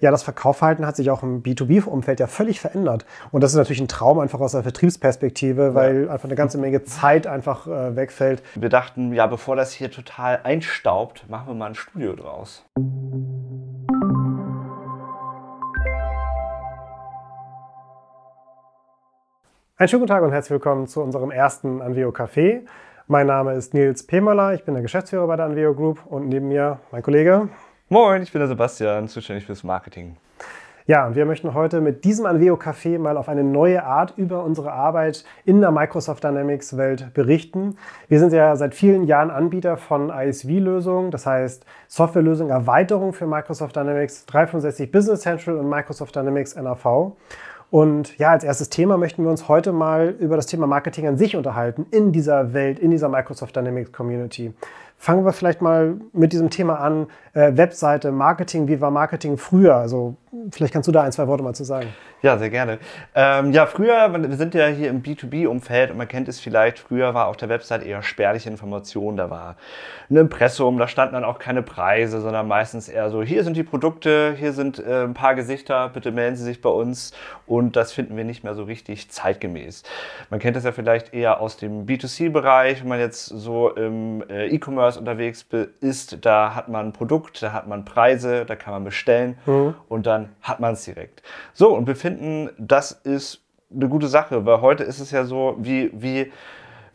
ja, das Verkaufsverhalten hat sich auch im B2B-Umfeld ja völlig verändert. Und das ist natürlich ein Traum einfach aus der Vertriebsperspektive, weil einfach eine ganze Menge Zeit einfach äh, wegfällt. Wir dachten, ja, bevor das hier total einstaubt, machen wir mal ein Studio draus. Einen schönen guten Tag und herzlich willkommen zu unserem ersten Anveo Café. Mein Name ist Nils Pemöller, ich bin der Geschäftsführer bei der Anveo Group und neben mir mein Kollege. Moin, ich bin der Sebastian, zuständig fürs Marketing. Ja, und wir möchten heute mit diesem Anveo Café mal auf eine neue Art über unsere Arbeit in der Microsoft Dynamics Welt berichten. Wir sind ja seit vielen Jahren Anbieter von ISV-Lösungen, das heißt Softwarelösungen, Erweiterung für Microsoft Dynamics 365 Business Central und Microsoft Dynamics NAV. Und ja, als erstes Thema möchten wir uns heute mal über das Thema Marketing an sich unterhalten in dieser Welt, in dieser Microsoft Dynamics Community. Fangen wir vielleicht mal mit diesem Thema an. Äh, Webseite, Marketing, wie war Marketing früher? Also vielleicht kannst du da ein, zwei Worte mal zu sagen. Ja, sehr gerne. Ähm, ja, früher, wir sind ja hier im B2B-Umfeld und man kennt es vielleicht, früher war auf der Website eher spärliche Informationen. Da war ein Impressum, da standen dann auch keine Preise, sondern meistens eher so, hier sind die Produkte, hier sind äh, ein paar Gesichter, bitte melden Sie sich bei uns. Und das finden wir nicht mehr so richtig zeitgemäß. Man kennt das ja vielleicht eher aus dem B2C-Bereich, wenn man jetzt so im äh, E-Commerce unterwegs ist, da hat man ein Produkt, da hat man Preise, da kann man bestellen mhm. und dann hat man es direkt. So, und wir finden, das ist eine gute Sache, weil heute ist es ja so, wie, wie,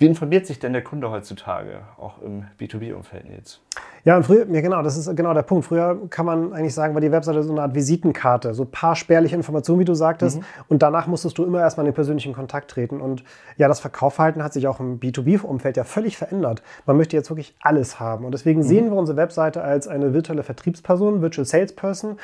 wie informiert sich denn der Kunde heutzutage, auch im B2B-Umfeld jetzt? Ja, und früher, ja genau, das ist genau der Punkt. Früher kann man eigentlich sagen, war die Webseite so eine Art Visitenkarte, so ein paar spärliche Informationen, wie du sagtest. Mhm. Und danach musstest du immer erstmal in den persönlichen Kontakt treten. Und ja, das Verkaufsverhalten hat sich auch im B2B-Umfeld ja völlig verändert. Man möchte jetzt wirklich alles haben. Und deswegen mhm. sehen wir unsere Webseite als eine virtuelle Vertriebsperson, Virtual Salesperson.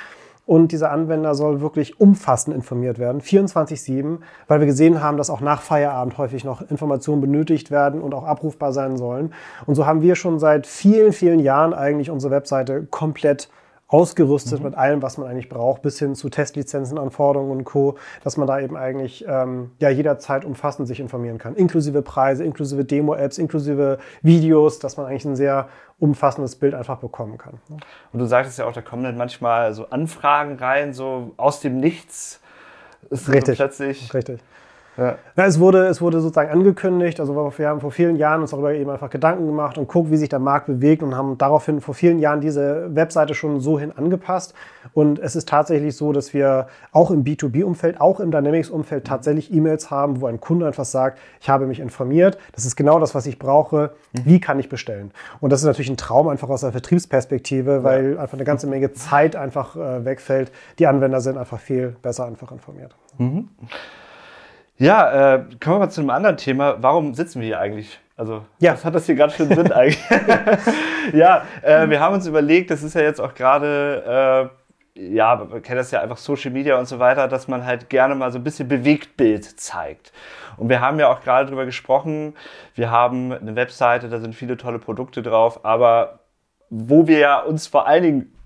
Und dieser Anwender soll wirklich umfassend informiert werden, 24-7, weil wir gesehen haben, dass auch nach Feierabend häufig noch Informationen benötigt werden und auch abrufbar sein sollen. Und so haben wir schon seit vielen, vielen Jahren eigentlich unsere Webseite komplett ausgerüstet mhm. mit allem, was man eigentlich braucht, bis hin zu Testlizenzen, Anforderungen und Co., dass man da eben eigentlich ähm, ja jederzeit umfassend sich informieren kann, inklusive Preise, inklusive Demo-Apps, inklusive Videos, dass man eigentlich ein sehr umfassendes Bild einfach bekommen kann. Ne? Und du sagtest ja auch, da kommen dann manchmal so Anfragen rein, so aus dem Nichts. Ist richtig, so plötzlich. Richtig. Ja. Ja, es, wurde, es wurde sozusagen angekündigt, also wir haben vor vielen Jahren uns darüber eben einfach Gedanken gemacht und guckt, wie sich der Markt bewegt und haben daraufhin vor vielen Jahren diese Webseite schon so hin angepasst. Und es ist tatsächlich so, dass wir auch im B2B-Umfeld, auch im Dynamics-Umfeld tatsächlich E-Mails haben, wo ein Kunde einfach sagt, ich habe mich informiert, das ist genau das, was ich brauche, wie kann ich bestellen? Und das ist natürlich ein Traum einfach aus der Vertriebsperspektive, weil ja. einfach eine ganze Menge Zeit einfach äh, wegfällt. Die Anwender sind einfach viel besser einfach informiert. Mhm. Ja, äh, kommen wir mal zu einem anderen Thema. Warum sitzen wir hier eigentlich? Also, ja. was hat das hier ganz schön Sinn eigentlich? ja, äh, wir haben uns überlegt, das ist ja jetzt auch gerade, äh, ja, man kennt das ja einfach Social Media und so weiter, dass man halt gerne mal so ein bisschen Bewegtbild zeigt. Und wir haben ja auch gerade drüber gesprochen, wir haben eine Webseite, da sind viele tolle Produkte drauf, aber wo wir ja uns vor allen Dingen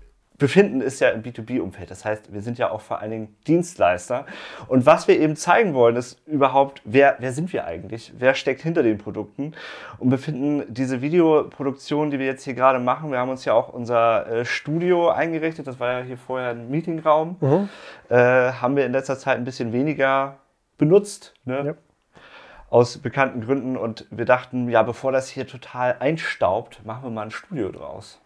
befinden, ist ja im B2B-Umfeld. Das heißt, wir sind ja auch vor allen Dingen Dienstleister. Und was wir eben zeigen wollen, ist überhaupt, wer, wer sind wir eigentlich? Wer steckt hinter den Produkten? Und befinden diese Videoproduktion, die wir jetzt hier gerade machen, wir haben uns ja auch unser äh, Studio eingerichtet. Das war ja hier vorher ein Meetingraum. Mhm. Äh, haben wir in letzter Zeit ein bisschen weniger benutzt. Ne? Ja aus bekannten Gründen und wir dachten, ja, bevor das hier total einstaubt, machen wir mal ein Studio draus.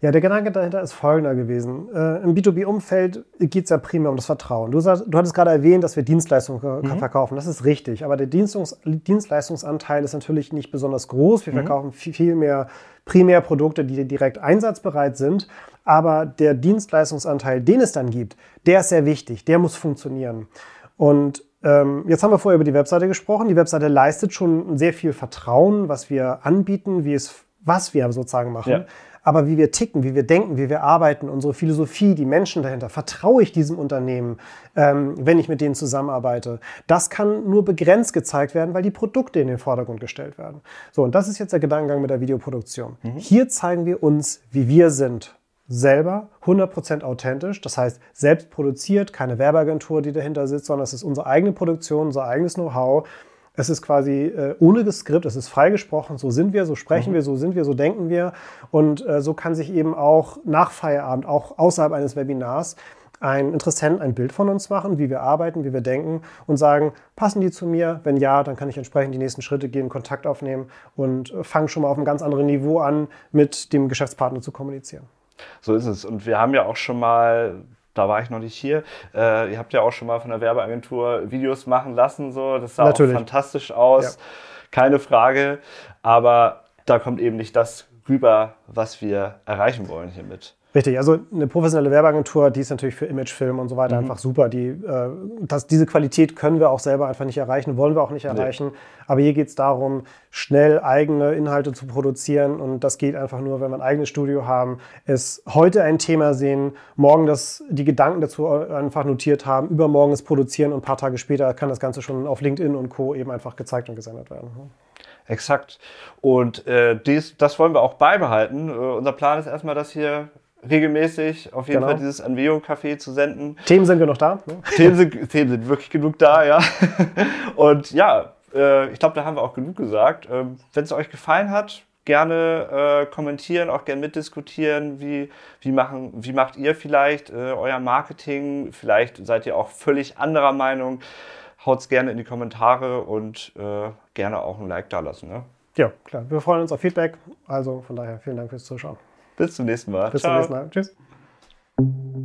Ja, der Gedanke dahinter ist folgender gewesen. Äh, Im B2B-Umfeld geht es ja primär um das Vertrauen. Du, sagst, du hattest gerade erwähnt, dass wir Dienstleistungen mhm. verkaufen. Das ist richtig. Aber der Dienstungs Dienstleistungsanteil ist natürlich nicht besonders groß. Wir mhm. verkaufen viel, viel mehr Primärprodukte, die direkt einsatzbereit sind. Aber der Dienstleistungsanteil, den es dann gibt, der ist sehr wichtig. Der muss funktionieren. Und ähm, jetzt haben wir vorher über die Webseite gesprochen. Die Webseite leistet schon sehr viel Vertrauen, was wir anbieten, wie es, was wir sozusagen machen. Ja. Aber wie wir ticken, wie wir denken, wie wir arbeiten, unsere Philosophie, die Menschen dahinter, vertraue ich diesem Unternehmen, ähm, wenn ich mit denen zusammenarbeite, das kann nur begrenzt gezeigt werden, weil die Produkte in den Vordergrund gestellt werden. So, und das ist jetzt der Gedankengang mit der Videoproduktion. Mhm. Hier zeigen wir uns, wie wir sind selber 100% authentisch, das heißt selbst produziert, keine Werbeagentur, die dahinter sitzt, sondern es ist unsere eigene Produktion, unser eigenes Know-how. Es ist quasi äh, ohne Skript, es ist freigesprochen, so sind wir, so sprechen mhm. wir, so sind wir, so denken wir. Und äh, so kann sich eben auch nach Feierabend, auch außerhalb eines Webinars, ein Interessent ein Bild von uns machen, wie wir arbeiten, wie wir denken und sagen, passen die zu mir? Wenn ja, dann kann ich entsprechend die nächsten Schritte gehen, Kontakt aufnehmen und fange schon mal auf einem ganz anderen Niveau an, mit dem Geschäftspartner zu kommunizieren. So ist es. Und wir haben ja auch schon mal da war ich noch nicht hier. Äh, ihr habt ja auch schon mal von der Werbeagentur Videos machen lassen, so. Das sah Natürlich. auch fantastisch aus. Ja. Keine Frage. Aber da kommt eben nicht das rüber, was wir erreichen wollen hiermit. Richtig, also eine professionelle Werbeagentur, die ist natürlich für Imagefilm und so weiter mhm. einfach super. Die, äh, das, diese Qualität können wir auch selber einfach nicht erreichen, wollen wir auch nicht erreichen. Nee. Aber hier geht es darum, schnell eigene Inhalte zu produzieren und das geht einfach nur, wenn wir ein eigenes Studio haben, es heute ein Thema sehen, morgen das, die Gedanken dazu einfach notiert haben, übermorgen es produzieren und ein paar Tage später kann das Ganze schon auf LinkedIn und Co. eben einfach gezeigt und gesendet werden. Exakt. Und äh, dies, das wollen wir auch beibehalten. Äh, unser Plan ist erstmal, das hier regelmäßig auf jeden genau. Fall dieses Anveo-Café zu senden. Themen sind genug da. Ne? Themen, sind, Themen sind wirklich genug da, ja. Und ja, äh, ich glaube, da haben wir auch genug gesagt. Ähm, Wenn es euch gefallen hat, gerne äh, kommentieren, auch gerne mitdiskutieren. Wie, wie, machen, wie macht ihr vielleicht äh, euer Marketing? Vielleicht seid ihr auch völlig anderer Meinung. Haut es gerne in die Kommentare und äh, gerne auch ein Like da lassen. Ne? Ja, klar. Wir freuen uns auf Feedback. Also von daher vielen Dank fürs Zuschauen. Bis zum nächsten Mal. Bis Ciao. zum nächsten Mal. Tschüss.